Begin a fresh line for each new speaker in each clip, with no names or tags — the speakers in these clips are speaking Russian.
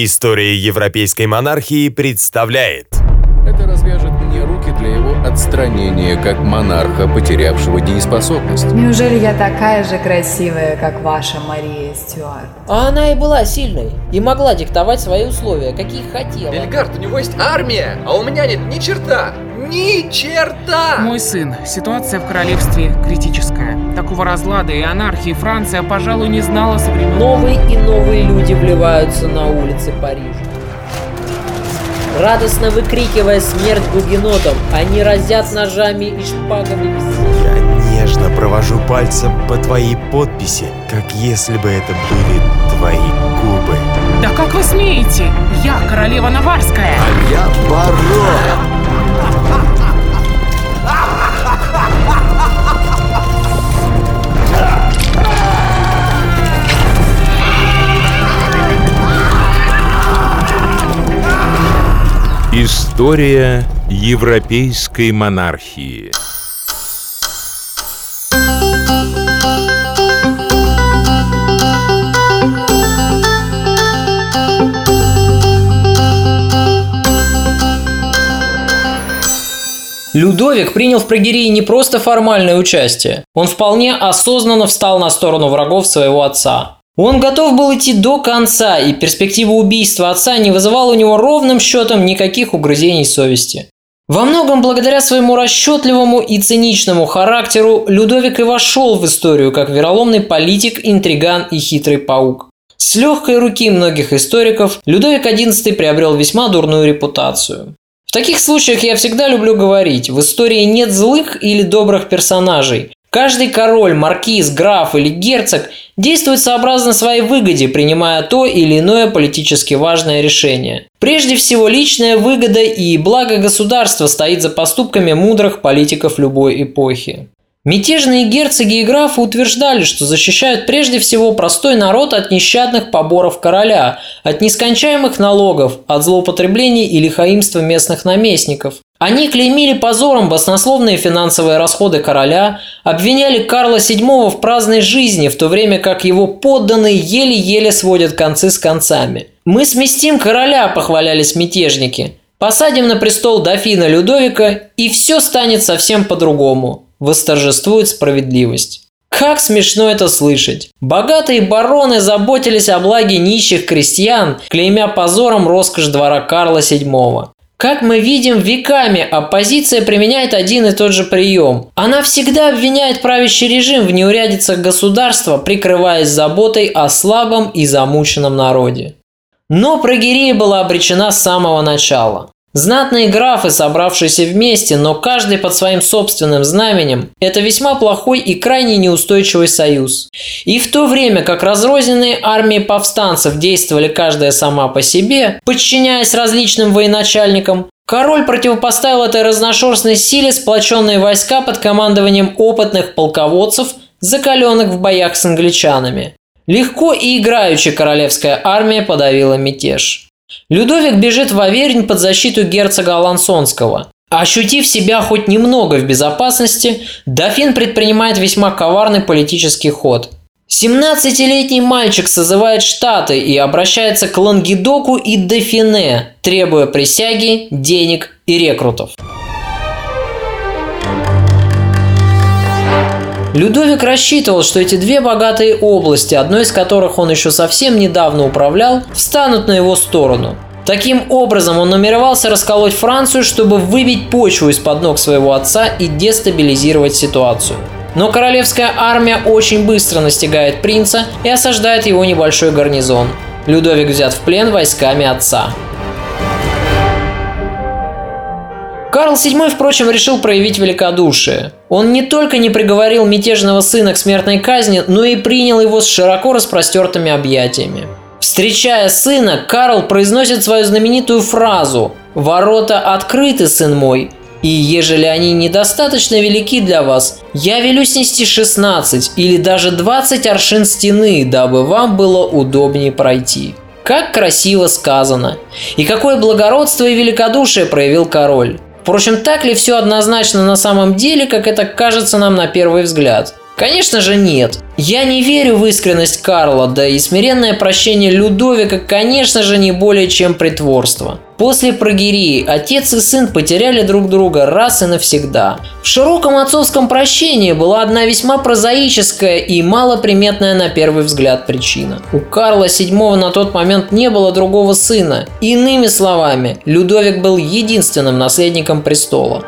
История европейской монархии представляет
для его отстранения как монарха, потерявшего дееспособность.
Неужели я такая же красивая, как ваша Мария Стюарт?
А она и была сильной, и могла диктовать свои условия, какие хотела.
Эльгард, у него есть армия, а у меня нет ни черта! Ни черта!
Мой сын, ситуация в королевстве критическая. Такого разлада и анархии Франция, пожалуй, не знала со времен...
Новые и новые люди вливаются на улицы Парижа. Радостно выкрикивая смерть гугенотам, они разят ножами и шпагами.
Я нежно провожу пальцем по твоей подписи, как если бы это были твои губы.
Да как вы смеете? Я королева Наварская!
Я барон!
История европейской монархии.
Людовик принял в прогерии не просто формальное участие, он вполне осознанно встал на сторону врагов своего отца. Он готов был идти до конца, и перспектива убийства отца не вызывала у него ровным счетом никаких угрызений совести. Во многом благодаря своему расчетливому и циничному характеру Людовик и вошел в историю как вероломный политик, интриган и хитрый паук. С легкой руки многих историков Людовик XI приобрел весьма дурную репутацию. В таких случаях я всегда люблю говорить, в истории нет злых или добрых персонажей. Каждый король, маркиз, граф или герцог действует сообразно своей выгоде, принимая то или иное политически важное решение. Прежде всего, личная выгода и благо государства стоит за поступками мудрых политиков любой эпохи. Мятежные герцоги и графы утверждали, что защищают прежде всего простой народ от нещадных поборов короля, от нескончаемых налогов, от злоупотреблений и лихаимства местных наместников. Они клеймили позором баснословные финансовые расходы короля, обвиняли Карла VII в праздной жизни, в то время как его подданные еле-еле сводят концы с концами. «Мы сместим короля», – похвалялись мятежники. «Посадим на престол дофина Людовика, и все станет совсем по-другому» восторжествует справедливость. Как смешно это слышать. Богатые бароны заботились о благе нищих крестьян, клеймя позором роскошь двора Карла VII. Как мы видим, веками оппозиция применяет один и тот же прием. Она всегда обвиняет правящий режим в неурядицах государства, прикрываясь заботой о слабом и замученном народе. Но прогерия была обречена с самого начала. Знатные графы, собравшиеся вместе, но каждый под своим собственным знаменем, это весьма плохой и крайне неустойчивый союз. И в то время как разрозненные армии повстанцев действовали каждая сама по себе, подчиняясь различным военачальникам, король противопоставил этой разношерстной силе сплоченные войска под командованием опытных полководцев, закаленных в боях с англичанами. Легко и играючи королевская армия подавила мятеж. Людовик бежит в Авернь под защиту герцога Алансонского. Ощутив себя хоть немного в безопасности, дофин предпринимает весьма коварный политический ход. 17-летний мальчик созывает штаты и обращается к Лангедоку и Дофине, требуя присяги, денег и рекрутов. Людовик рассчитывал, что эти две богатые области, одной из которых он еще совсем недавно управлял, встанут на его сторону. Таким образом, он намеревался расколоть Францию, чтобы выбить почву из-под ног своего отца и дестабилизировать ситуацию. Но королевская армия очень быстро настигает принца и осаждает его небольшой гарнизон. Людовик взят в плен войсками отца. Карл VII, впрочем, решил проявить великодушие. Он не только не приговорил мятежного сына к смертной казни, но и принял его с широко распростертыми объятиями. Встречая сына, Карл произносит свою знаменитую фразу «Ворота открыты, сын мой, и ежели они недостаточно велики для вас, я велю снести 16 или даже 20 аршин стены, дабы вам было удобнее пройти». Как красиво сказано! И какое благородство и великодушие проявил король. Впрочем, так ли все однозначно на самом деле, как это кажется нам на первый взгляд? Конечно же нет. Я не верю в искренность Карла, да и смиренное прощение Людовика, конечно же, не более чем притворство. После прогерии отец и сын потеряли друг друга раз и навсегда. В широком отцовском прощении была одна весьма прозаическая и малоприметная на первый взгляд причина. У Карла VII на тот момент не было другого сына. Иными словами, Людовик был единственным наследником престола.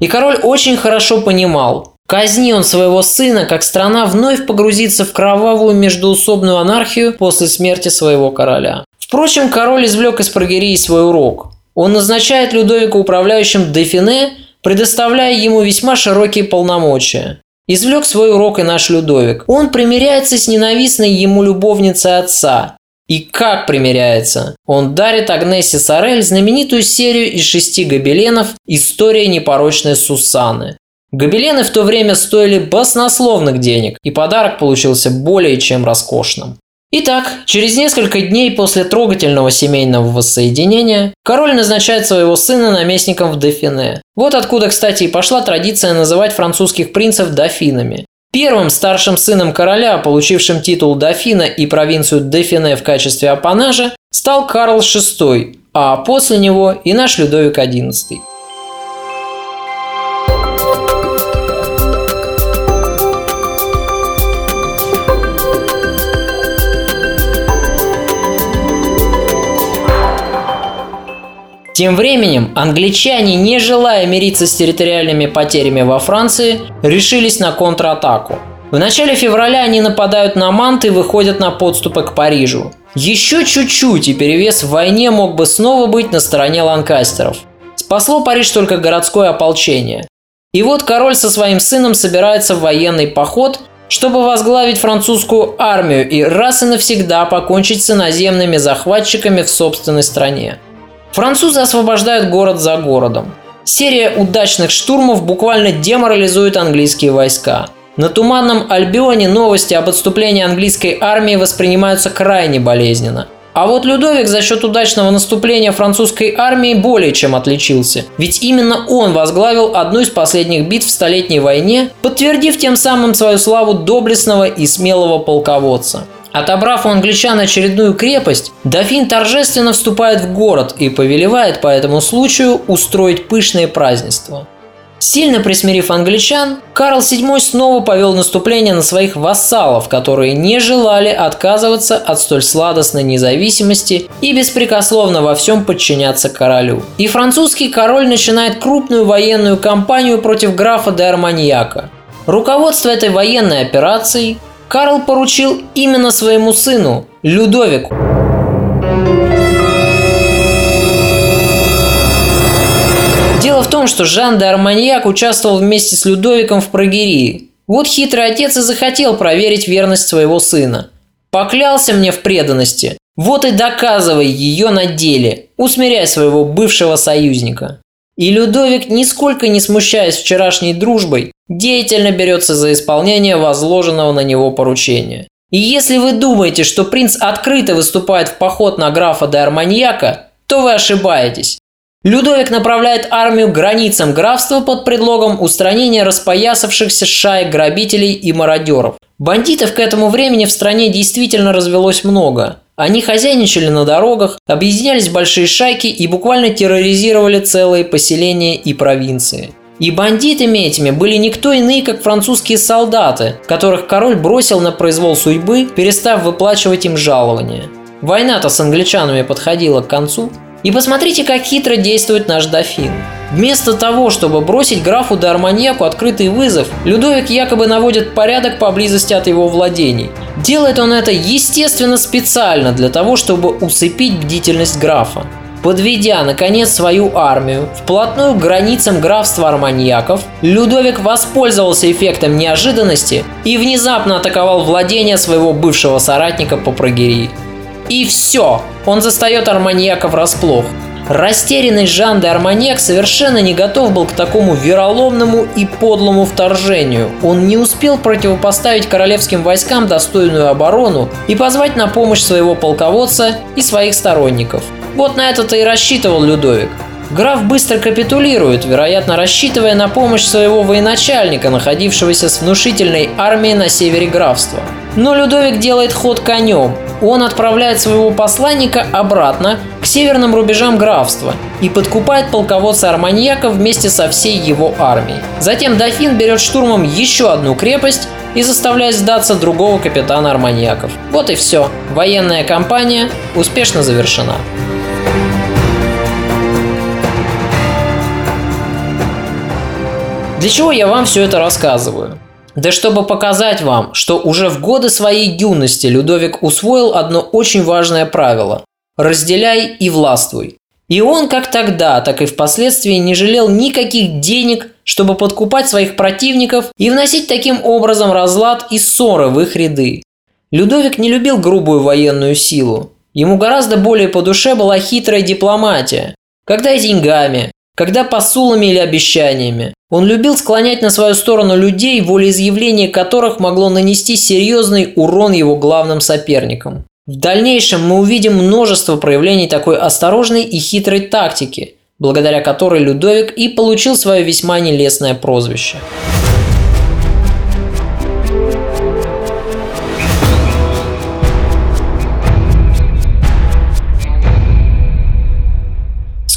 И король очень хорошо понимал, Казни он своего сына, как страна вновь погрузится в кровавую междуусобную анархию после смерти своего короля. Впрочем, король извлек из прогерии свой урок. Он назначает Людовика управляющим Дефине, предоставляя ему весьма широкие полномочия. Извлек свой урок и наш Людовик. Он примиряется с ненавистной ему любовницей отца, и как примеряется? Он дарит Агнессе Сорель знаменитую серию из шести гобеленов «История непорочной Сусаны». Гобелены в то время стоили баснословных денег, и подарок получился более чем роскошным. Итак, через несколько дней после трогательного семейного воссоединения король назначает своего сына наместником в Дофине. Вот откуда, кстати, и пошла традиция называть французских принцев дофинами. Первым старшим сыном короля, получившим титул дофина и провинцию Дефине в качестве апанажа, стал Карл VI, а после него и наш Людовик XI. Тем временем англичане, не желая мириться с территориальными потерями во Франции, решились на контратаку. В начале февраля они нападают на Мант и выходят на подступы к Парижу. Еще чуть-чуть, и перевес в войне мог бы снова быть на стороне ланкастеров. Спасло Париж только городское ополчение. И вот король со своим сыном собирается в военный поход, чтобы возглавить французскую армию и раз и навсегда покончить с иноземными захватчиками в собственной стране. Французы освобождают город за городом. Серия удачных штурмов буквально деморализует английские войска. На Туманном Альбионе новости об отступлении английской армии воспринимаются крайне болезненно. А вот Людовик за счет удачного наступления французской армии более чем отличился. Ведь именно он возглавил одну из последних битв в Столетней войне, подтвердив тем самым свою славу доблестного и смелого полководца. Отобрав у англичан очередную крепость, дофин торжественно вступает в город и повелевает по этому случаю устроить пышные празднества. Сильно присмирив англичан, Карл VII снова повел наступление на своих вассалов, которые не желали отказываться от столь сладостной независимости и беспрекословно во всем подчиняться королю. И французский король начинает крупную военную кампанию против графа де Арманьяка. Руководство этой военной операцией Карл поручил именно своему сыну, Людовику. Дело в том, что Жан де Арманьяк участвовал вместе с Людовиком в прогерии. Вот хитрый отец и захотел проверить верность своего сына. Поклялся мне в преданности. Вот и доказывай ее на деле, усмиряй своего бывшего союзника. И Людовик, нисколько не смущаясь вчерашней дружбой, деятельно берется за исполнение возложенного на него поручения. И если вы думаете, что принц открыто выступает в поход на графа де Арманьяка, то вы ошибаетесь. Людовик направляет армию к границам графства под предлогом устранения распоясавшихся шаек грабителей и мародеров. Бандитов к этому времени в стране действительно развелось много. Они хозяйничали на дорогах, объединялись в большие шайки и буквально терроризировали целые поселения и провинции. И бандитами этими были никто иные, как французские солдаты, которых король бросил на произвол судьбы, перестав выплачивать им жалования. Война-то с англичанами подходила к концу, и посмотрите, как хитро действует наш дофин. Вместо того, чтобы бросить графу де Арманьяку открытый вызов, Людовик якобы наводит порядок поблизости от его владений. Делает он это, естественно, специально для того, чтобы усыпить бдительность графа. Подведя, наконец, свою армию вплотную к границам графства Арманьяков, Людовик воспользовался эффектом неожиданности и внезапно атаковал владение своего бывшего соратника по прогерии. И все, он застает Арманьяка врасплох. Растерянный Жан де Арманьяк совершенно не готов был к такому вероломному и подлому вторжению. Он не успел противопоставить королевским войскам достойную оборону и позвать на помощь своего полководца и своих сторонников. Вот на это-то и рассчитывал Людовик. Граф быстро капитулирует, вероятно, рассчитывая на помощь своего военачальника, находившегося с внушительной армией на севере графства. Но Людовик делает ход конем. Он отправляет своего посланника обратно к северным рубежам графства и подкупает полководца Арманьяка вместе со всей его армией. Затем дофин берет штурмом еще одну крепость и заставляет сдаться другого капитана Арманьяков. Вот и все. Военная кампания успешно завершена. Для чего я вам все это рассказываю? Да чтобы показать вам, что уже в годы своей юности Людовик усвоил одно очень важное правило – разделяй и властвуй. И он как тогда, так и впоследствии не жалел никаких денег, чтобы подкупать своих противников и вносить таким образом разлад и ссоры в их ряды. Людовик не любил грубую военную силу. Ему гораздо более по душе была хитрая дипломатия, когда и деньгами, когда посулами или обещаниями. Он любил склонять на свою сторону людей, волеизъявление которых могло нанести серьезный урон его главным соперникам. В дальнейшем мы увидим множество проявлений такой осторожной и хитрой тактики, благодаря которой Людовик и получил свое весьма нелестное прозвище.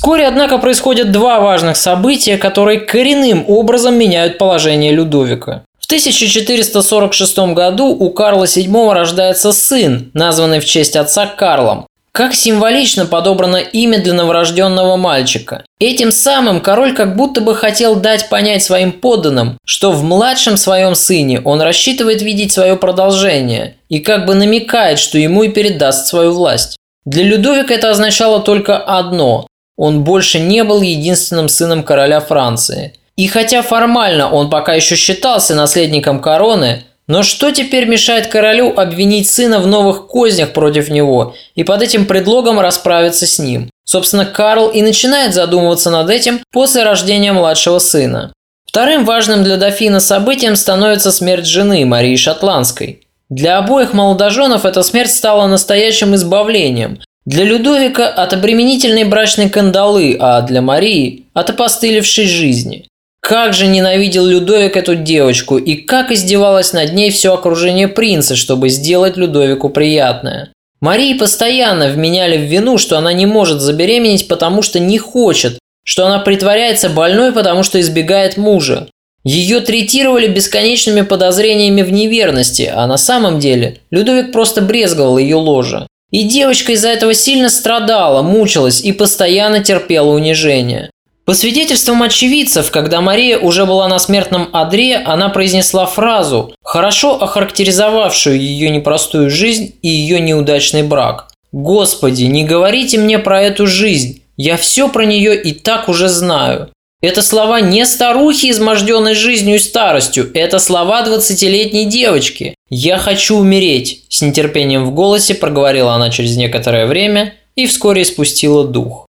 Вскоре, однако, происходят два важных события, которые коренным образом меняют положение Людовика. В 1446 году у Карла VII рождается сын, названный в честь отца Карлом. Как символично подобрано имя для новорожденного мальчика. Этим самым король как будто бы хотел дать понять своим подданным, что в младшем своем сыне он рассчитывает видеть свое продолжение и как бы намекает, что ему и передаст свою власть. Для Людовика это означало только одно он больше не был единственным сыном короля Франции. И хотя формально он пока еще считался наследником короны, но что теперь мешает королю обвинить сына в новых кознях против него и под этим предлогом расправиться с ним? Собственно, Карл и начинает задумываться над этим после рождения младшего сына. Вторым важным для дофина событием становится смерть жены Марии Шотландской. Для обоих молодоженов эта смерть стала настоящим избавлением, для Людовика от обременительной брачной кандалы, а для Марии – от опостылевшей жизни. Как же ненавидел Людовик эту девочку и как издевалось над ней все окружение принца, чтобы сделать Людовику приятное. Марии постоянно вменяли в вину, что она не может забеременеть, потому что не хочет, что она притворяется больной, потому что избегает мужа. Ее третировали бесконечными подозрениями в неверности, а на самом деле Людовик просто брезговал ее ложе. И девочка из-за этого сильно страдала, мучилась и постоянно терпела унижение. По свидетельствам очевидцев, когда Мария уже была на смертном одре, она произнесла фразу, хорошо охарактеризовавшую ее непростую жизнь и ее неудачный брак. «Господи, не говорите мне про эту жизнь, я все про нее и так уже знаю». Это слова не старухи, изможденной жизнью и старостью. Это слова двадцатилетней девочки. «Я хочу умереть», – с нетерпением в голосе проговорила она через некоторое время и вскоре спустила дух.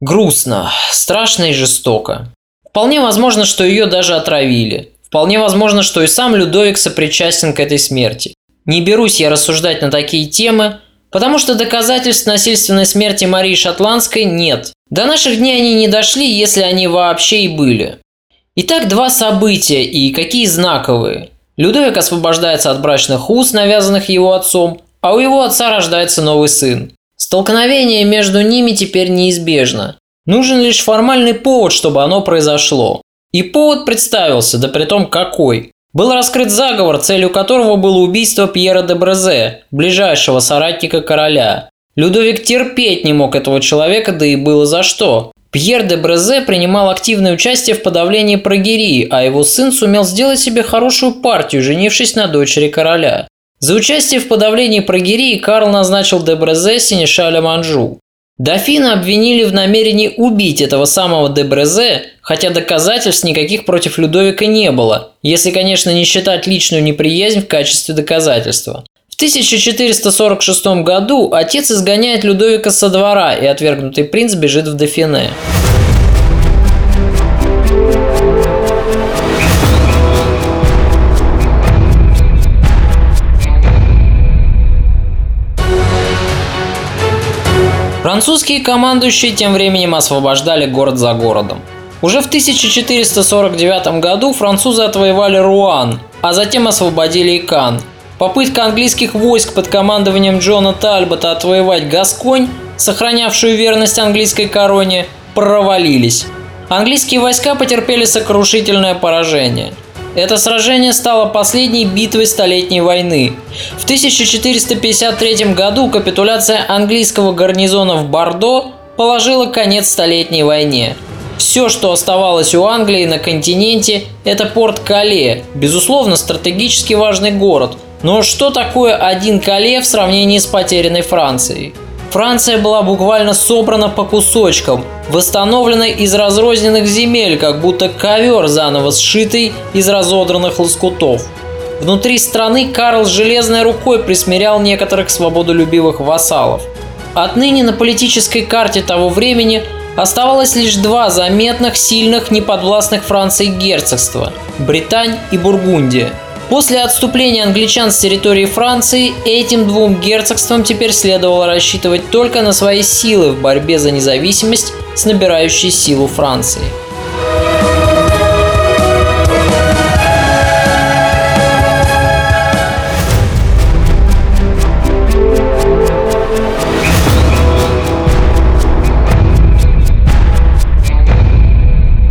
Грустно, страшно и жестоко. Вполне возможно, что ее даже отравили. Вполне возможно, что и сам Людовик сопричастен к этой смерти. Не берусь я рассуждать на такие темы, потому что доказательств насильственной смерти Марии Шотландской нет. До наших дней они не дошли, если они вообще и были. Итак, два события и какие знаковые. Людовик освобождается от брачных уз, навязанных его отцом, а у его отца рождается новый сын. Столкновение между ними теперь неизбежно. Нужен лишь формальный повод, чтобы оно произошло. И повод представился, да при том какой. Был раскрыт заговор, целью которого было убийство Пьера де Брезе, ближайшего соратника короля. Людовик терпеть не мог этого человека, да и было за что. Пьер де Брезе принимал активное участие в подавлении прогерии, а его сын сумел сделать себе хорошую партию, женившись на дочери короля. За участие в подавлении прогерии Карл назначил де Брезе синешалем Анжу. Дофина обвинили в намерении убить этого самого де Брезе, хотя доказательств никаких против Людовика не было, если, конечно, не считать личную неприязнь в качестве доказательства. В 1446 году отец изгоняет Людовика со двора, и отвергнутый принц бежит в Дофине. Французские командующие тем временем освобождали город за городом. Уже в 1449 году французы отвоевали Руан, а затем освободили и Кан. Попытка английских войск под командованием Джона Тальбота отвоевать Гасконь, сохранявшую верность английской короне, провалились. Английские войска потерпели сокрушительное поражение. Это сражение стало последней битвой Столетней войны. В 1453 году капитуляция английского гарнизона в Бордо положила конец Столетней войне. Все, что оставалось у Англии на континенте, это порт Кале, безусловно, стратегически важный город. Но что такое один Кале в сравнении с потерянной Францией? Франция была буквально собрана по кусочкам, восстановлена из разрозненных земель, как будто ковер заново сшитый из разодранных лоскутов. Внутри страны Карл железной рукой присмирял некоторых свободолюбивых вассалов. Отныне на политической карте того времени оставалось лишь два заметных, сильных, неподвластных Франции герцогства – Британь и Бургундия – После отступления англичан с территории Франции этим двум герцогствам теперь следовало рассчитывать только на свои силы в борьбе за независимость с набирающей силу Франции.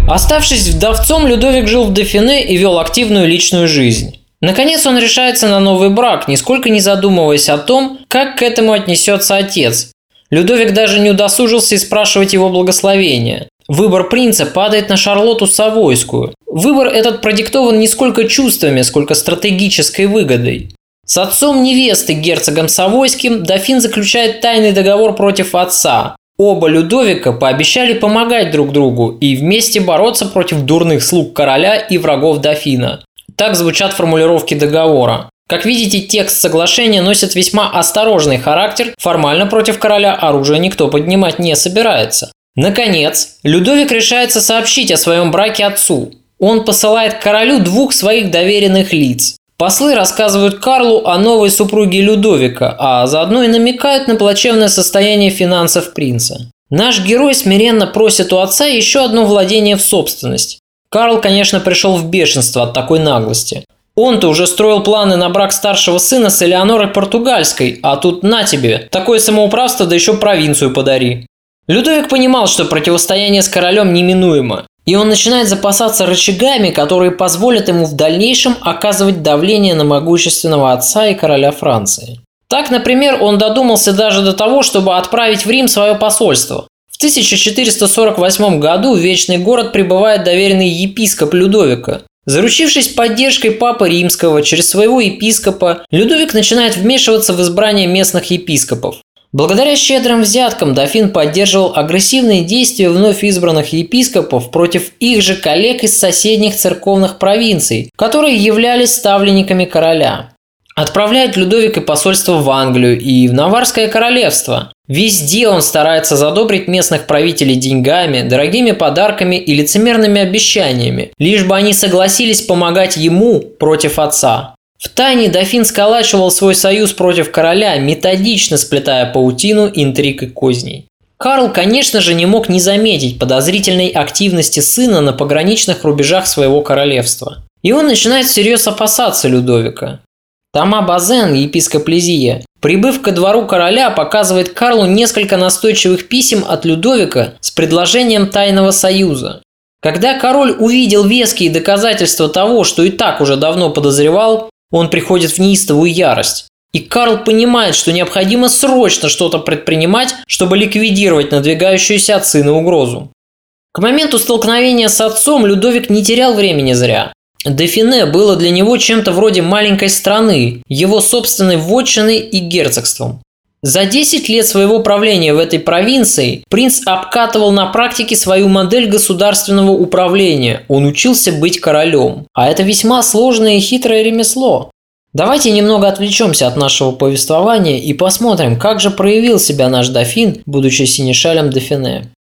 Оставшись вдовцом, Людовик жил в Дофине и вел активную личную жизнь. Наконец он решается на новый брак, нисколько не задумываясь о том, как к этому отнесется отец. Людовик даже не удосужился и спрашивать его благословения. Выбор принца падает на Шарлотту Савойскую. Выбор этот продиктован не сколько чувствами, сколько стратегической выгодой. С отцом невесты, герцогом Савойским, дофин заключает тайный договор против отца. Оба Людовика пообещали помогать друг другу и вместе бороться против дурных слуг короля и врагов дофина. Так звучат формулировки договора. Как видите, текст соглашения носит весьма осторожный характер, формально против короля оружие никто поднимать не собирается. Наконец, Людовик решается сообщить о своем браке отцу. Он посылает королю двух своих доверенных лиц. Послы рассказывают Карлу о новой супруге Людовика, а заодно и намекают на плачевное состояние финансов принца. Наш герой смиренно просит у отца еще одно владение в собственность. Карл, конечно, пришел в бешенство от такой наглости. Он-то уже строил планы на брак старшего сына с Элеонорой Португальской, а тут на тебе, такое самоуправство, да еще провинцию подари. Людовик понимал, что противостояние с королем неминуемо, и он начинает запасаться рычагами, которые позволят ему в дальнейшем оказывать давление на могущественного отца и короля Франции. Так, например, он додумался даже до того, чтобы отправить в Рим свое посольство. В 1448 году в Вечный город прибывает доверенный епископ Людовика. Заручившись поддержкой Папы Римского через своего епископа, Людовик начинает вмешиваться в избрание местных епископов. Благодаря щедрым взяткам дофин поддерживал агрессивные действия вновь избранных епископов против их же коллег из соседних церковных провинций, которые являлись ставленниками короля. Отправляет Людовик и посольство в Англию и в Наварское королевство. Везде он старается задобрить местных правителей деньгами, дорогими подарками и лицемерными обещаниями, лишь бы они согласились помогать ему против отца. В тайне дофин сколачивал свой союз против короля, методично сплетая паутину интриг и козней. Карл, конечно же, не мог не заметить подозрительной активности сына на пограничных рубежах своего королевства. И он начинает всерьез опасаться Людовика. Тома Базен, епископ Лизия, прибыв ко двору короля, показывает Карлу несколько настойчивых писем от Людовика с предложением тайного союза. Когда король увидел веские доказательства того, что и так уже давно подозревал, он приходит в неистовую ярость. И Карл понимает, что необходимо срочно что-то предпринимать, чтобы ликвидировать надвигающуюся от сына угрозу. К моменту столкновения с отцом Людовик не терял времени зря. Дефине было для него чем-то вроде маленькой страны, его собственной вотчиной и герцогством. За 10 лет своего правления в этой провинции принц обкатывал на практике свою модель государственного управления. Он учился быть королем. А это весьма сложное и хитрое ремесло. Давайте немного отвлечемся от нашего повествования и посмотрим, как же проявил себя наш дофин, будучи синешалем Дофине.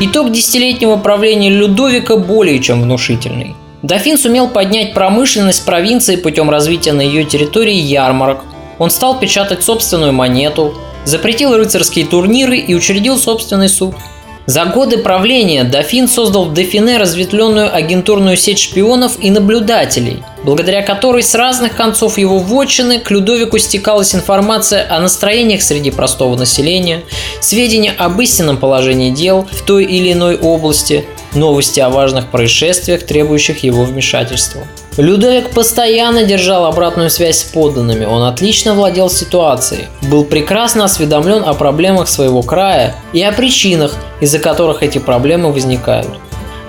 Итог десятилетнего правления Людовика более чем внушительный. Дофин сумел поднять промышленность провинции путем развития на ее территории ярмарок. Он стал печатать собственную монету, запретил рыцарские турниры и учредил собственный суд – за годы правления Дофин создал в Дофине разветвленную агентурную сеть шпионов и наблюдателей, благодаря которой с разных концов его вотчины к Людовику стекалась информация о настроениях среди простого населения, сведения об истинном положении дел в той или иной области, новости о важных происшествиях, требующих его вмешательства. Людовик постоянно держал обратную связь с подданными, он отлично владел ситуацией, был прекрасно осведомлен о проблемах своего края и о причинах, из-за которых эти проблемы возникают.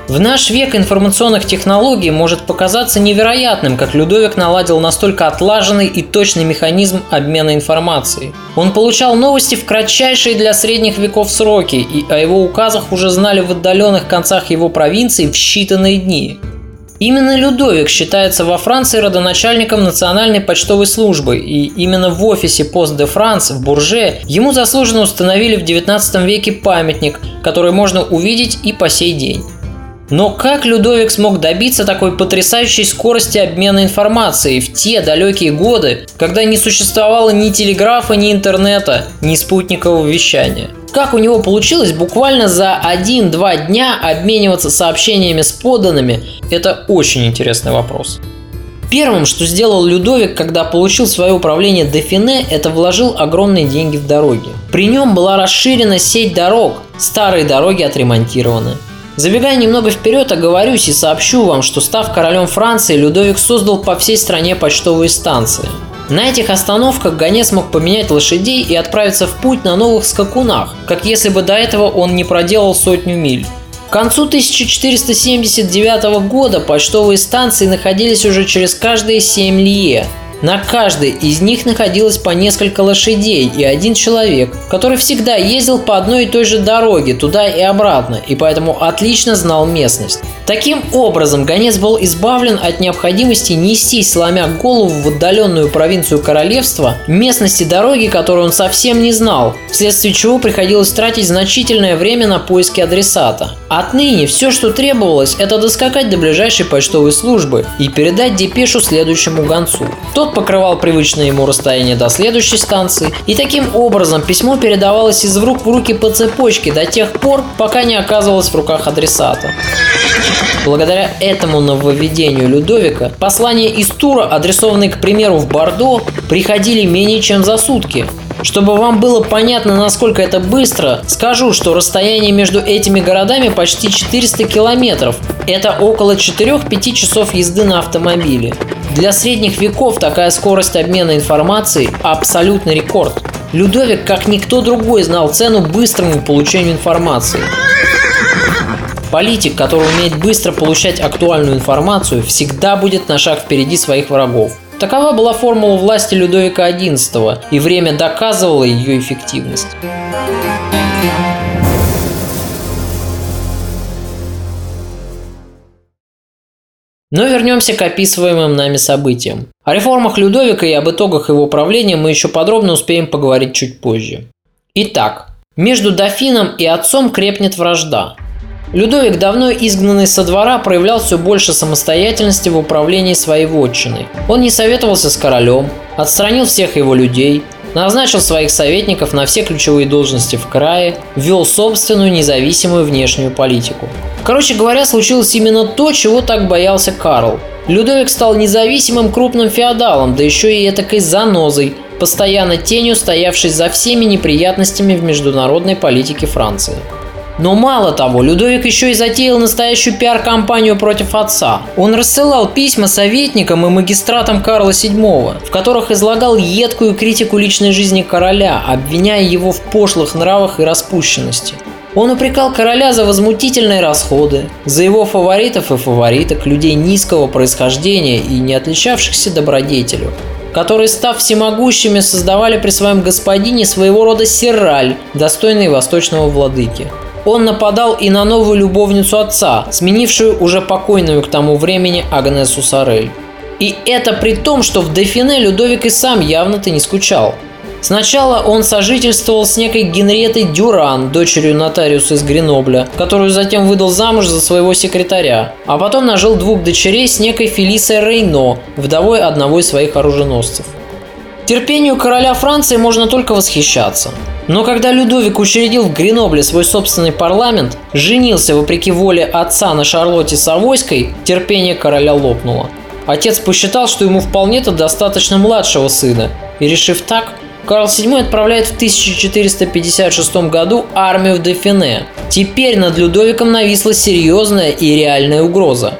В наш век информационных технологий может показаться невероятным, как Людовик наладил настолько отлаженный и точный механизм обмена информацией. Он получал новости в кратчайшие для средних веков сроки, и о его указах уже знали в отдаленных концах его провинции в считанные дни. Именно Людовик считается во Франции родоначальником национальной почтовой службы, и именно в офисе Пост де Франс в Бурже ему заслуженно установили в 19 веке памятник, который можно увидеть и по сей день. Но как Людовик смог добиться такой потрясающей скорости обмена информацией в те далекие годы, когда не существовало ни телеграфа, ни интернета, ни спутникового вещания? Как у него получилось буквально за 1-2 дня обмениваться сообщениями с подданными, это очень интересный вопрос. Первым, что сделал Людовик, когда получил свое управление Дефине, это вложил огромные деньги в дороги. При нем была расширена сеть дорог, старые дороги отремонтированы. Забегая немного вперед, оговорюсь и сообщу вам, что став королем Франции, Людовик создал по всей стране почтовые станции. На этих остановках гонец мог поменять лошадей и отправиться в путь на новых скакунах, как если бы до этого он не проделал сотню миль. К концу 1479 года почтовые станции находились уже через каждые 7 лье, на каждой из них находилось по несколько лошадей и один человек, который всегда ездил по одной и той же дороге туда и обратно, и поэтому отлично знал местность. Таким образом, гонец был избавлен от необходимости нести, сломя голову в отдаленную провинцию королевства, местности дороги, которую он совсем не знал, вследствие чего приходилось тратить значительное время на поиски адресата. Отныне все, что требовалось, это доскакать до ближайшей почтовой службы и передать депешу следующему гонцу. Тот покрывал привычное ему расстояние до следующей станции, и таким образом письмо передавалось из рук в руки по цепочке до тех пор, пока не оказывалось в руках адресата. Благодаря этому нововведению Людовика послания из Тура, адресованные, к примеру, в Бордо, приходили менее чем за сутки, чтобы вам было понятно, насколько это быстро, скажу, что расстояние между этими городами почти 400 километров. Это около 4-5 часов езды на автомобиле. Для средних веков такая скорость обмена информацией – абсолютный рекорд. Людовик, как никто другой, знал цену быстрому получению информации. Политик, который умеет быстро получать актуальную информацию, всегда будет на шаг впереди своих врагов. Такова была формула власти Людовика XI, и время доказывало ее эффективность. Но вернемся к описываемым нами событиям. О реформах Людовика и об итогах его правления мы еще подробно успеем поговорить чуть позже. Итак, между дофином и отцом крепнет вражда. Людовик, давно изгнанный со двора, проявлял все больше самостоятельности в управлении своей вотчиной. Он не советовался с королем, отстранил всех его людей, назначил своих советников на все ключевые должности в крае, вел собственную независимую внешнюю политику. Короче говоря, случилось именно то, чего так боялся Карл. Людовик стал независимым крупным феодалом, да еще и этакой занозой, постоянно тенью стоявшей за всеми неприятностями в международной политике Франции. Но мало того, Людовик еще и затеял настоящую пиар-компанию против отца. Он рассылал письма советникам и магистратам Карла VII, в которых излагал едкую критику личной жизни короля, обвиняя его в пошлых нравах и распущенности. Он упрекал короля за возмутительные расходы, за его фаворитов и фавориток, людей низкого происхождения и не отличавшихся добродетелю, которые, став всемогущими, создавали при своем господине своего рода сираль, достойный восточного владыки. Он нападал и на новую любовницу отца, сменившую уже покойную к тому времени Агнесу Сорель. И это при том, что в Дефине Людовик и сам явно-то не скучал. Сначала он сожительствовал с некой Генриетой Дюран, дочерью нотариуса из Гренобля, которую затем выдал замуж за своего секретаря, а потом нажил двух дочерей с некой Фелисой Рейно, вдовой одного из своих оруженосцев. Терпению короля Франции можно только восхищаться. Но когда Людовик учредил в Гренобле свой собственный парламент, женился вопреки воле отца на Шарлотте Савойской, терпение короля лопнуло. Отец посчитал, что ему вполне-то достаточно младшего сына, и решив так, Карл VII отправляет в 1456 году армию в Дефине. Теперь над Людовиком нависла серьезная и реальная угроза.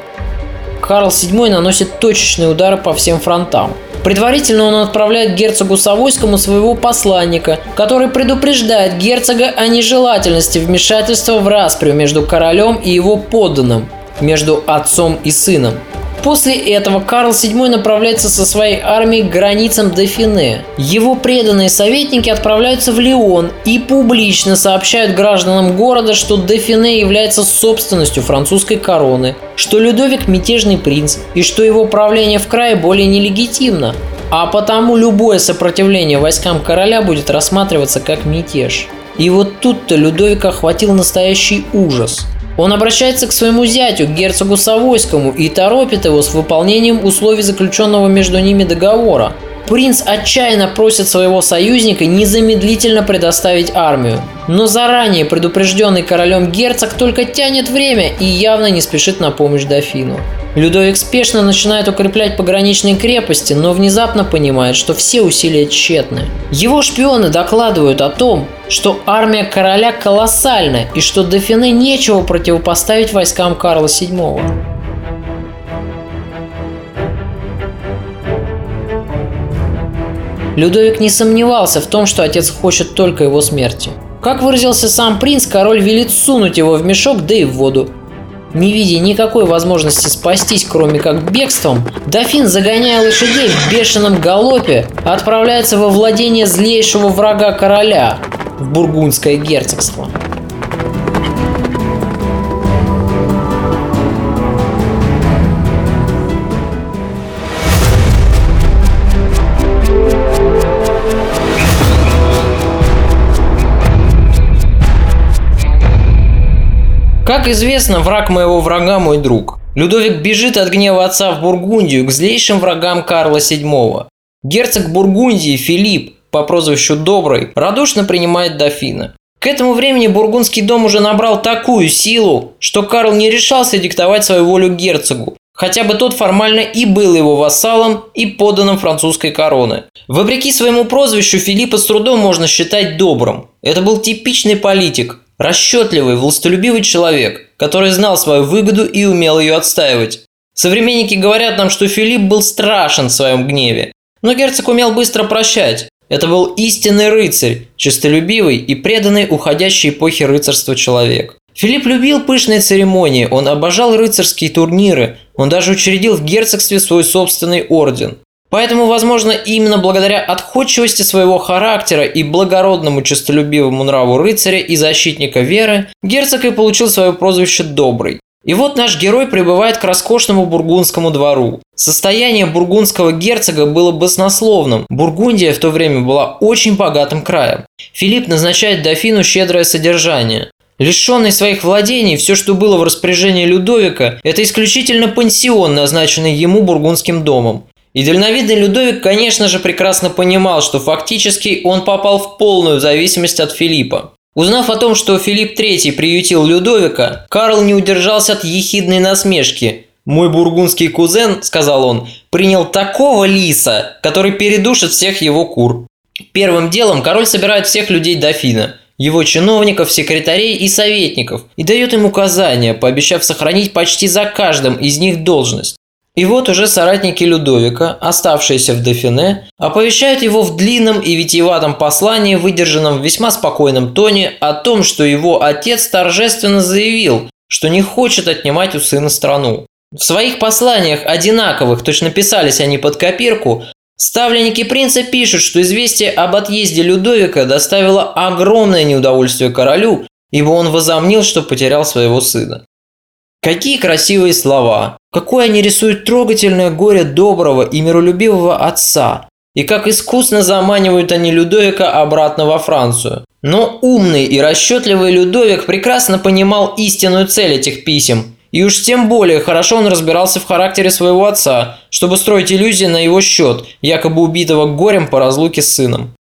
Карл VII наносит точечные удары по всем фронтам – Предварительно он отправляет герцогу Савойскому своего посланника, который предупреждает герцога о нежелательности вмешательства в расприю между королем и его подданным, между отцом и сыном. После этого Карл VII направляется со своей армией к границам Дофине. Его преданные советники отправляются в Лион и публично сообщают гражданам города, что Дофине является собственностью французской короны, что Людовик – мятежный принц и что его правление в крае более нелегитимно. А потому любое сопротивление войскам короля будет рассматриваться как мятеж. И вот тут-то Людовика охватил настоящий ужас – он обращается к своему зятю, герцогу Савойскому, и торопит его с выполнением условий заключенного между ними договора. Принц отчаянно просит своего союзника незамедлительно предоставить армию. Но заранее предупрежденный королем герцог только тянет время и явно не спешит на помощь дофину. Людовик спешно начинает укреплять пограничные крепости, но внезапно понимает, что все усилия тщетны. Его шпионы докладывают о том, что армия короля колоссальна и что Дофине нечего противопоставить войскам Карла VII. Людовик не сомневался в том, что отец хочет только его смерти. Как выразился сам принц, король велит сунуть его в мешок, да и в воду. Не видя никакой возможности спастись, кроме как бегством, дофин, загоняя лошадей в бешеном галопе, отправляется во владение злейшего врага короля в Бургундское герцогство. Как известно, враг моего врага – мой друг. Людовик бежит от гнева отца в Бургундию к злейшим врагам Карла VII. Герцог Бургундии Филипп, по прозвищу Добрый, радушно принимает дофина. К этому времени бургундский дом уже набрал такую силу, что Карл не решался диктовать свою волю герцогу, хотя бы тот формально и был его вассалом и подданным французской короны. Вопреки своему прозвищу Филиппа с трудом можно считать добрым. Это был типичный политик, Расчетливый, властолюбивый человек, который знал свою выгоду и умел ее отстаивать. Современники говорят нам, что Филипп был страшен в своем гневе. Но герцог умел быстро прощать. Это был истинный рыцарь, честолюбивый и преданный уходящей эпохе рыцарства человек. Филипп любил пышные церемонии, он обожал рыцарские турниры, он даже учредил в герцогстве свой собственный орден. Поэтому, возможно, именно благодаря отходчивости своего характера и благородному честолюбивому нраву рыцаря и защитника веры, герцог и получил свое прозвище «Добрый». И вот наш герой прибывает к роскошному бургундскому двору. Состояние бургундского герцога было баснословным. Бургундия в то время была очень богатым краем. Филипп назначает дофину щедрое содержание. Лишенный своих владений, все, что было в распоряжении Людовика, это исключительно пансион, назначенный ему бургундским домом. И дальновидный Людовик, конечно же, прекрасно понимал, что фактически он попал в полную зависимость от Филиппа. Узнав о том, что Филипп III приютил Людовика, Карл не удержался от ехидной насмешки. «Мой бургундский кузен, — сказал он, — принял такого лиса, который передушит всех его кур». Первым делом король собирает всех людей дофина, его чиновников, секретарей и советников, и дает им указания, пообещав сохранить почти за каждым из них должность. И вот уже соратники Людовика, оставшиеся в Дофине, оповещают его в длинном и витиеватом послании, выдержанном в весьма спокойном тоне, о том, что его отец торжественно заявил, что не хочет отнимать у сына страну. В своих посланиях, одинаковых, точно писались они под копирку, ставленники принца пишут, что известие об отъезде Людовика доставило огромное неудовольствие королю, ибо он возомнил, что потерял своего сына. Какие красивые слова! Какое они рисуют трогательное горе доброго и миролюбивого отца! и как искусно заманивают они Людовика обратно во Францию. Но умный и расчетливый Людовик прекрасно понимал истинную цель этих писем, и уж тем более хорошо он разбирался в характере своего отца, чтобы строить иллюзии на его счет, якобы убитого горем по разлуке с сыном.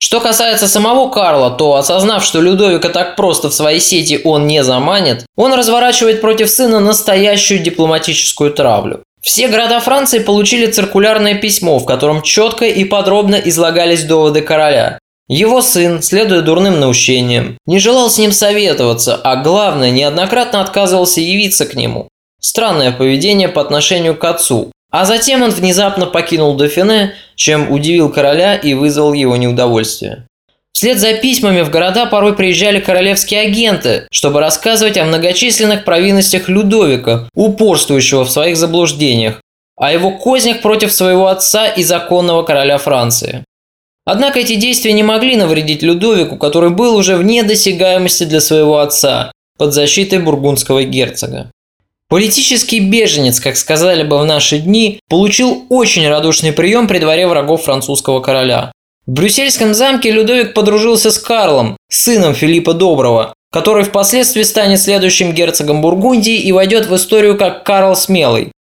Что касается самого Карла, то, осознав, что Людовика так просто в своей сети он не заманит, он разворачивает против сына настоящую дипломатическую травлю. Все города Франции получили циркулярное письмо, в котором четко и подробно излагались доводы короля. Его сын, следуя дурным наущениям, не желал с ним советоваться, а главное, неоднократно отказывался явиться к нему. Странное поведение по отношению к отцу, а затем он внезапно покинул Дофине, чем удивил короля и вызвал его неудовольствие. Вслед за письмами в города порой приезжали королевские агенты, чтобы рассказывать о многочисленных провинностях Людовика, упорствующего в своих заблуждениях, о его кознях против своего отца и законного короля Франции. Однако эти действия не могли навредить Людовику, который был уже вне досягаемости для своего отца, под защитой бургундского герцога. Политический беженец, как сказали бы в наши дни, получил очень радушный прием при дворе врагов французского короля. В Брюссельском замке Людовик подружился с Карлом, сыном Филиппа Доброго, который впоследствии станет следующим герцогом Бургундии и войдет в историю как Карл Смелый.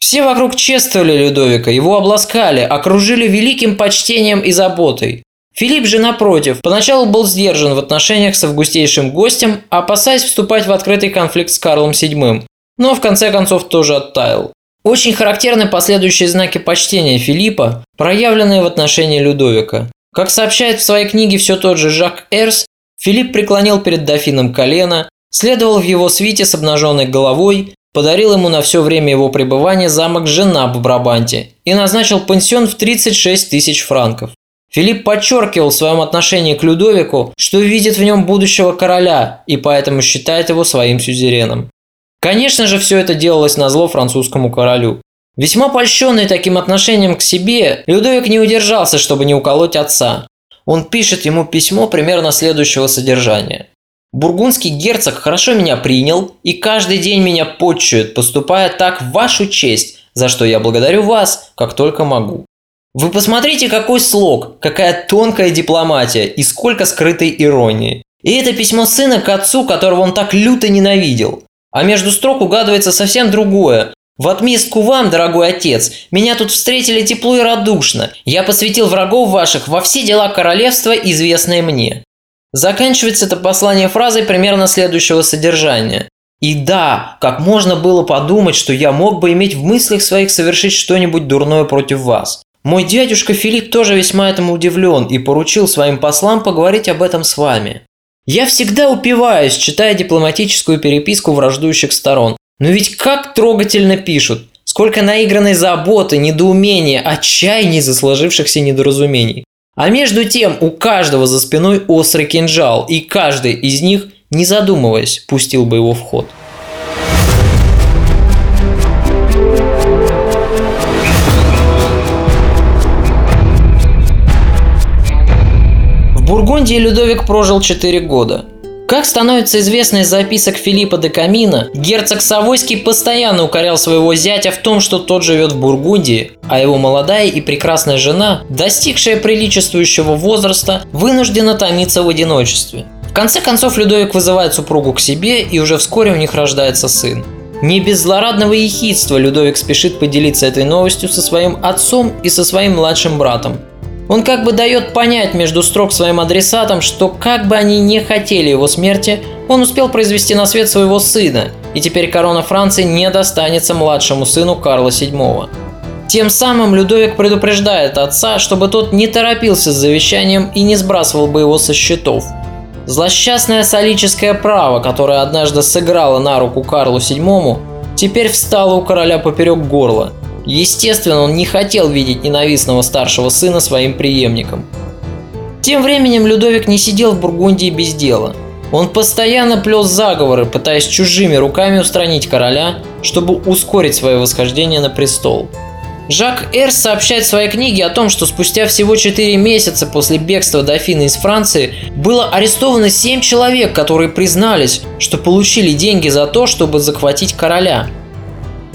Все вокруг чествовали Людовика, его обласкали, окружили великим почтением и заботой. Филипп же, напротив, поначалу был сдержан в отношениях с августейшим гостем, опасаясь вступать в открытый конфликт с Карлом VII, но в конце концов тоже оттаял. Очень характерны последующие знаки почтения Филиппа, проявленные в отношении Людовика. Как сообщает в своей книге все тот же Жак Эрс, Филипп преклонил перед дофином колено, следовал в его свите с обнаженной головой, подарил ему на все время его пребывания замок Женаб в Брабанте и назначил пансион в 36 тысяч франков. Филипп подчеркивал в своем отношении к Людовику, что видит в нем будущего короля и поэтому считает его своим сюзереном. Конечно же, все это делалось на зло французскому королю. Весьма польщенный таким отношением к себе, Людовик не удержался, чтобы не уколоть отца. Он пишет ему письмо примерно следующего содержания. «Бургундский герцог хорошо меня принял и каждый день меня почует, поступая так в вашу честь, за что я благодарю вас, как только могу. Вы посмотрите, какой слог, какая тонкая дипломатия и сколько скрытой иронии. И это письмо сына к отцу, которого он так люто ненавидел. А между строк угадывается совсем другое. В отместку вам, дорогой отец, меня тут встретили тепло и радушно. Я посвятил врагов ваших во все дела королевства, известные мне. Заканчивается это послание фразой примерно следующего содержания. И да, как можно было подумать, что я мог бы иметь в мыслях своих совершить что-нибудь дурное против вас. Мой дядюшка Филипп тоже весьма этому удивлен и поручил своим послам поговорить об этом с вами. Я всегда упиваюсь, читая дипломатическую переписку враждующих сторон. Но ведь как трогательно пишут. Сколько наигранной заботы, недоумения, отчаяния за сложившихся недоразумений. А между тем у каждого за спиной острый кинжал, и каждый из них, не задумываясь, пустил бы его в ход. Бургундии Людовик прожил 4 года. Как становится известно из записок Филиппа де Камина, герцог Савойский постоянно укорял своего зятя в том, что тот живет в Бургундии, а его молодая и прекрасная жена, достигшая приличествующего возраста, вынуждена томиться в одиночестве. В конце концов Людовик вызывает супругу к себе, и уже вскоре у них рождается сын. Не без злорадного ехидства Людовик спешит поделиться этой новостью со своим отцом и со своим младшим братом. Он как бы дает понять между строк своим адресатам, что как бы они не хотели его смерти, он успел произвести на свет своего сына, и теперь корона Франции не достанется младшему сыну Карла VII. Тем самым Людовик предупреждает отца, чтобы тот не торопился с завещанием и не сбрасывал бы его со счетов. Злосчастное солическое право, которое однажды сыграло на руку Карлу VII, теперь встало у короля поперек горла – Естественно, он не хотел видеть ненавистного старшего сына своим преемником. Тем временем Людовик не сидел в Бургундии без дела. Он постоянно плел заговоры, пытаясь чужими руками устранить короля, чтобы ускорить свое восхождение на престол. Жак Эрс сообщает в своей книге о том, что спустя всего 4 месяца после бегства дофина из Франции было арестовано 7 человек, которые признались, что получили деньги за то, чтобы захватить короля –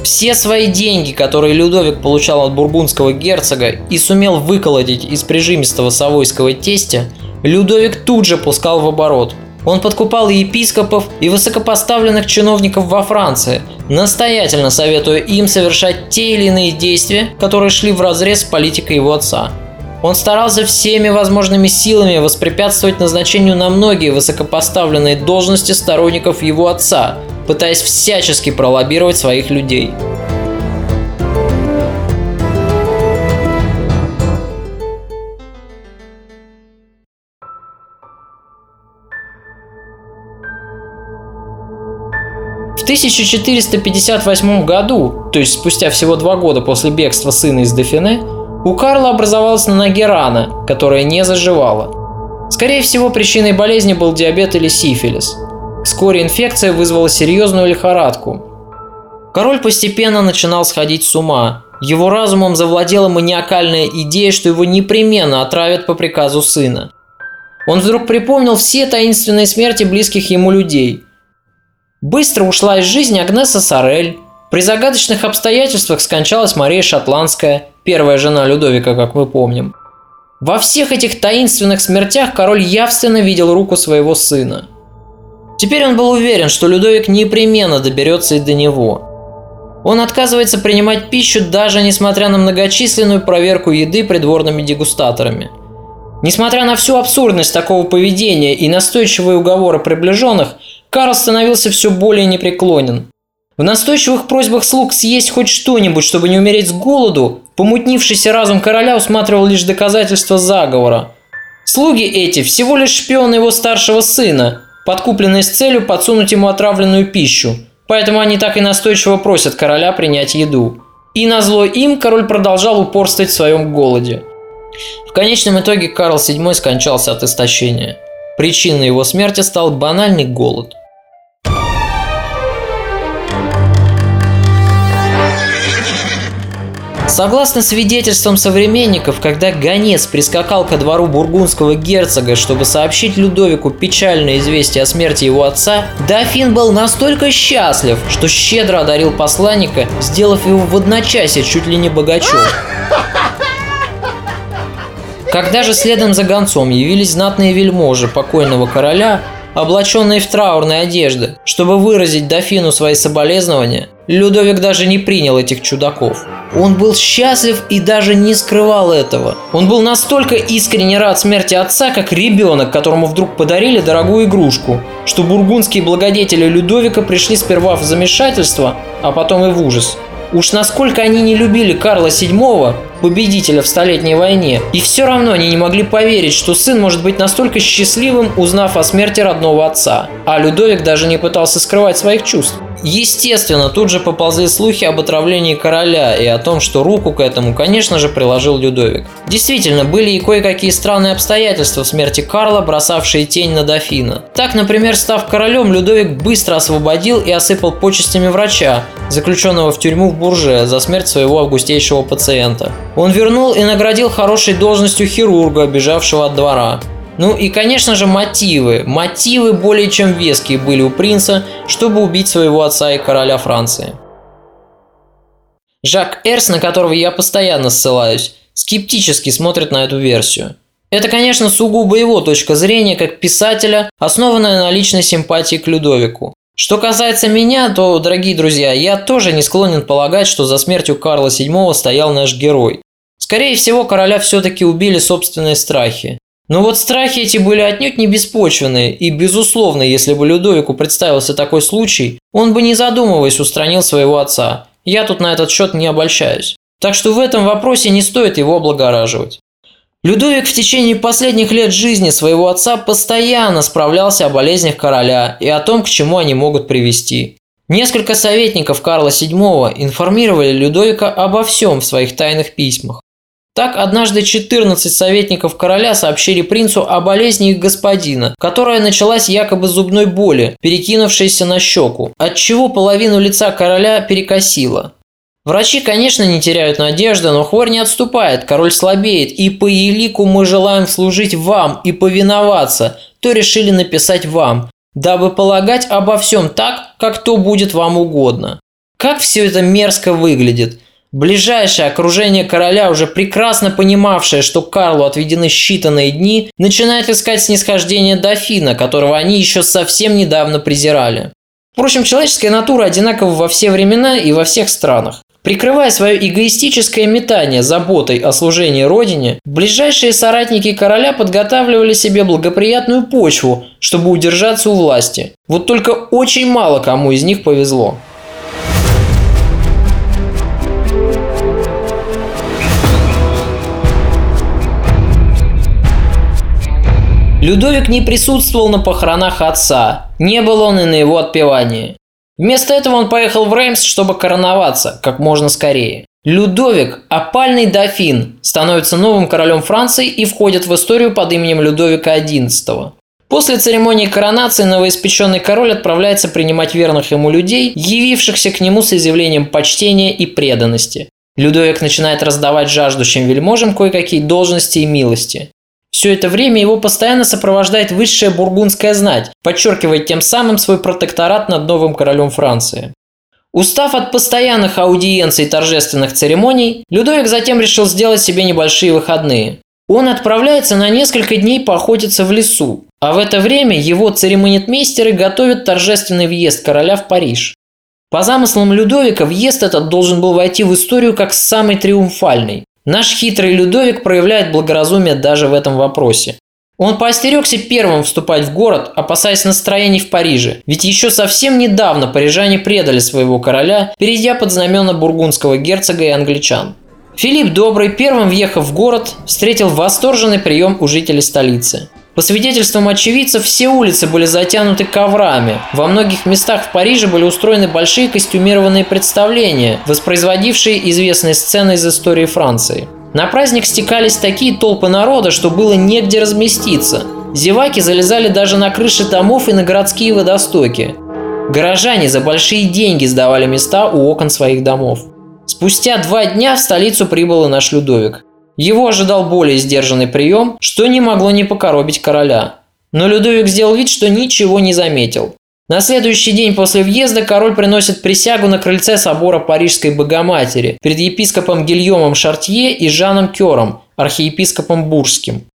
Все свои деньги, которые Людовик получал от бургундского герцога и сумел выколотить из прижимистого совойского тестя, Людовик тут же пускал в оборот. Он подкупал и епископов, и высокопоставленных чиновников во Франции, настоятельно советуя им совершать те или иные действия, которые шли в разрез с политикой его отца. Он старался всеми возможными силами воспрепятствовать назначению на многие высокопоставленные должности сторонников его отца, пытаясь всячески пролоббировать своих людей. В 1458 году, то есть спустя всего два года после бегства сына из Дофине, у Карла образовалась на ноге рана, которая не заживала. Скорее всего, причиной болезни был диабет или сифилис. Вскоре инфекция вызвала серьезную лихорадку. Король постепенно начинал сходить с ума. Его разумом завладела маниакальная идея, что его непременно отравят по приказу сына. Он вдруг припомнил все таинственные смерти близких ему людей – Быстро ушла из жизни Агнеса Сорель. При загадочных обстоятельствах скончалась Мария Шотландская, первая жена Людовика, как мы помним. Во всех этих таинственных смертях король явственно видел руку своего сына. Теперь он был уверен, что Людовик непременно доберется и до него. Он отказывается принимать пищу даже несмотря на многочисленную проверку еды придворными дегустаторами. Несмотря на всю абсурдность такого поведения и настойчивые уговоры приближенных, Карл становился все более непреклонен. В настойчивых просьбах слуг съесть хоть что-нибудь, чтобы не умереть с голоду, помутнившийся разум короля усматривал лишь доказательства заговора. Слуги эти всего лишь шпионы его старшего сына, подкупленные с целью подсунуть ему отравленную пищу, поэтому они так и настойчиво просят короля принять еду. И на зло им король продолжал упорствовать в своем голоде. В конечном итоге Карл VII скончался от истощения. Причиной его смерти стал банальный голод – Согласно свидетельствам современников, когда гонец прискакал ко двору бургундского герцога, чтобы сообщить Людовику печальное известие о смерти его отца, дофин был настолько счастлив, что щедро одарил посланника, сделав его в одночасье чуть ли не богачом. Когда же следом за гонцом явились знатные вельможи покойного короля, облаченные в траурные одежды, чтобы выразить дофину свои соболезнования, Людовик даже не принял этих чудаков. Он был счастлив и даже не скрывал этого. Он был настолько искренне рад смерти отца, как ребенок, которому вдруг подарили дорогую игрушку, что бургундские благодетели Людовика пришли сперва в замешательство, а потом и в ужас. Уж насколько они не любили Карла VII, победителя в Столетней войне, и все равно они не могли поверить, что сын может быть настолько счастливым, узнав о смерти родного отца. А Людовик даже не пытался скрывать своих чувств. Естественно, тут же поползли слухи об отравлении короля и о том, что руку к этому, конечно же, приложил Людовик. Действительно, были и кое-какие странные обстоятельства в смерти Карла, бросавшие тень на дофина. Так, например, став королем, Людовик быстро освободил и осыпал почестями врача, заключенного в тюрьму в Бурже за смерть своего августейшего пациента. Он вернул и наградил хорошей должностью хирурга, бежавшего от двора. Ну и, конечно же, мотивы. Мотивы более чем веские были у принца, чтобы убить своего отца и короля Франции. Жак Эрс, на которого я постоянно ссылаюсь, скептически смотрит на эту версию. Это, конечно, сугубо его точка зрения как писателя, основанная на личной симпатии к Людовику. Что касается меня, то, дорогие друзья, я тоже не склонен полагать, что за смертью Карла VII стоял наш герой. Скорее всего, короля все-таки убили собственные страхи. Но вот страхи эти были отнюдь не беспочвенные, и, безусловно, если бы Людовику представился такой случай, он бы, не задумываясь, устранил своего отца. Я тут на этот счет не обольщаюсь. Так что в этом вопросе не стоит его облагораживать. Людовик в течение последних лет жизни своего отца постоянно справлялся о болезнях короля и о том, к чему они могут привести. Несколько советников Карла VII информировали Людовика обо всем в своих тайных письмах. Так, однажды 14 советников короля сообщили принцу о болезни их господина, которая началась якобы зубной боли, перекинувшейся на щеку, отчего половину лица короля перекосило. Врачи, конечно, не теряют надежды, но хворь не отступает, король слабеет, и по елику мы желаем служить вам и повиноваться, то решили написать вам, дабы полагать обо всем так, как то будет вам угодно. Как все это мерзко выглядит. Ближайшее окружение короля, уже прекрасно понимавшее, что Карлу отведены считанные дни, начинает искать снисхождение дофина, которого они еще совсем недавно презирали. Впрочем, человеческая натура одинакова во все времена и во всех странах. Прикрывая свое эгоистическое метание заботой о служении Родине, ближайшие соратники короля подготавливали себе благоприятную почву, чтобы удержаться у власти. Вот только очень мало кому из них повезло. Людовик не присутствовал на похоронах отца, не был он и на его отпевании. Вместо этого он поехал в Реймс, чтобы короноваться как можно скорее. Людовик, опальный дофин, становится новым королем Франции и входит в историю под именем Людовика XI. После церемонии коронации новоиспеченный король отправляется принимать верных ему людей, явившихся к нему с изъявлением почтения и преданности. Людовик начинает раздавать жаждущим вельможам кое-какие должности и милости. Все это время его постоянно сопровождает высшая бургундская знать, подчеркивая тем самым свой протекторат над новым королем Франции. Устав от постоянных аудиенций и торжественных церемоний, Людовик затем решил сделать себе небольшие выходные. Он отправляется на несколько дней поохотиться в лесу, а в это время его церемонитмейстеры готовят торжественный въезд короля в Париж. По замыслам Людовика въезд этот должен был войти в историю как самый триумфальный. Наш хитрый Людовик проявляет благоразумие даже в этом вопросе. Он поостерегся первым вступать в город, опасаясь настроений в Париже, ведь еще совсем недавно парижане предали своего короля, перейдя под знамена бургундского герцога и англичан. Филипп Добрый, первым въехав в город, встретил восторженный прием у жителей столицы. По свидетельствам очевидцев, все улицы были затянуты коврами. Во многих местах в Париже были устроены большие костюмированные представления, воспроизводившие известные сцены из истории Франции. На праздник стекались такие толпы народа, что было негде разместиться. Зеваки залезали даже на крыши домов и на городские водостоки. Горожане за большие деньги сдавали места у окон своих домов. Спустя два дня в столицу прибыл и наш Людовик. Его ожидал более сдержанный прием, что не могло не покоробить короля. Но Людовик сделал вид, что ничего не заметил. На следующий день после въезда король приносит присягу на крыльце собора Парижской Богоматери перед епископом Гильомом Шартье и Жаном Кёром, архиепископом Бурским.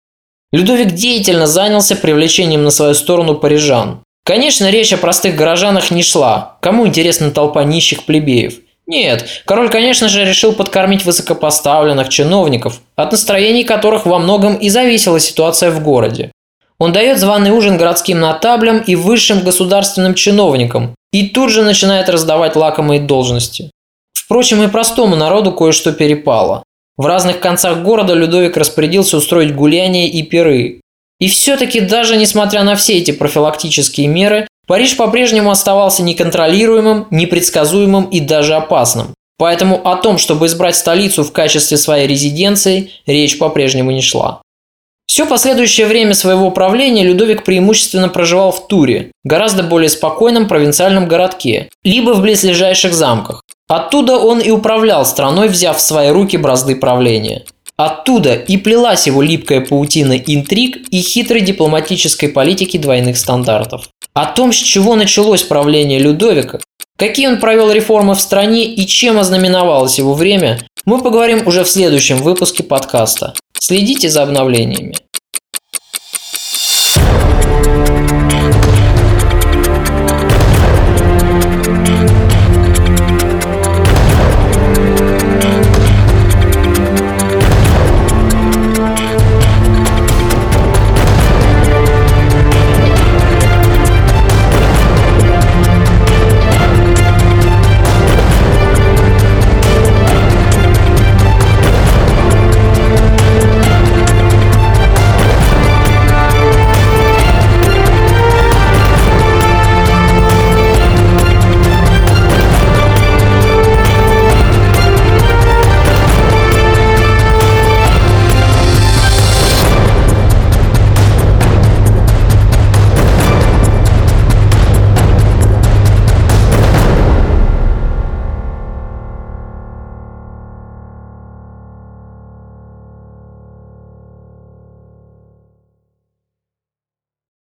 Людовик деятельно занялся привлечением на свою сторону парижан. Конечно, речь о простых горожанах не шла. Кому интересна толпа нищих плебеев? Нет, король, конечно же, решил подкормить высокопоставленных чиновников, от настроений которых во многом и зависела ситуация в городе. Он дает званый ужин городским нотаблям и высшим государственным чиновникам, и тут же начинает раздавать лакомые должности. Впрочем, и простому народу кое-что перепало. В разных концах города Людовик распорядился устроить гуляния и пиры. И все-таки даже несмотря на все эти профилактические меры, Париж по-прежнему оставался неконтролируемым, непредсказуемым и даже опасным. Поэтому о том, чтобы избрать столицу в качестве своей резиденции, речь по-прежнему не шла. Все последующее время своего правления Людовик преимущественно проживал в Туре, гораздо более спокойном провинциальном городке, либо в близлежащих замках. Оттуда он и управлял страной, взяв в свои руки бразды правления. Оттуда и плелась его липкая паутина интриг и хитрой дипломатической политики двойных стандартов. О том, с чего началось правление Людовика, какие он провел реформы в стране и чем ознаменовалось его время, мы поговорим уже в следующем выпуске подкаста. Следите за обновлениями.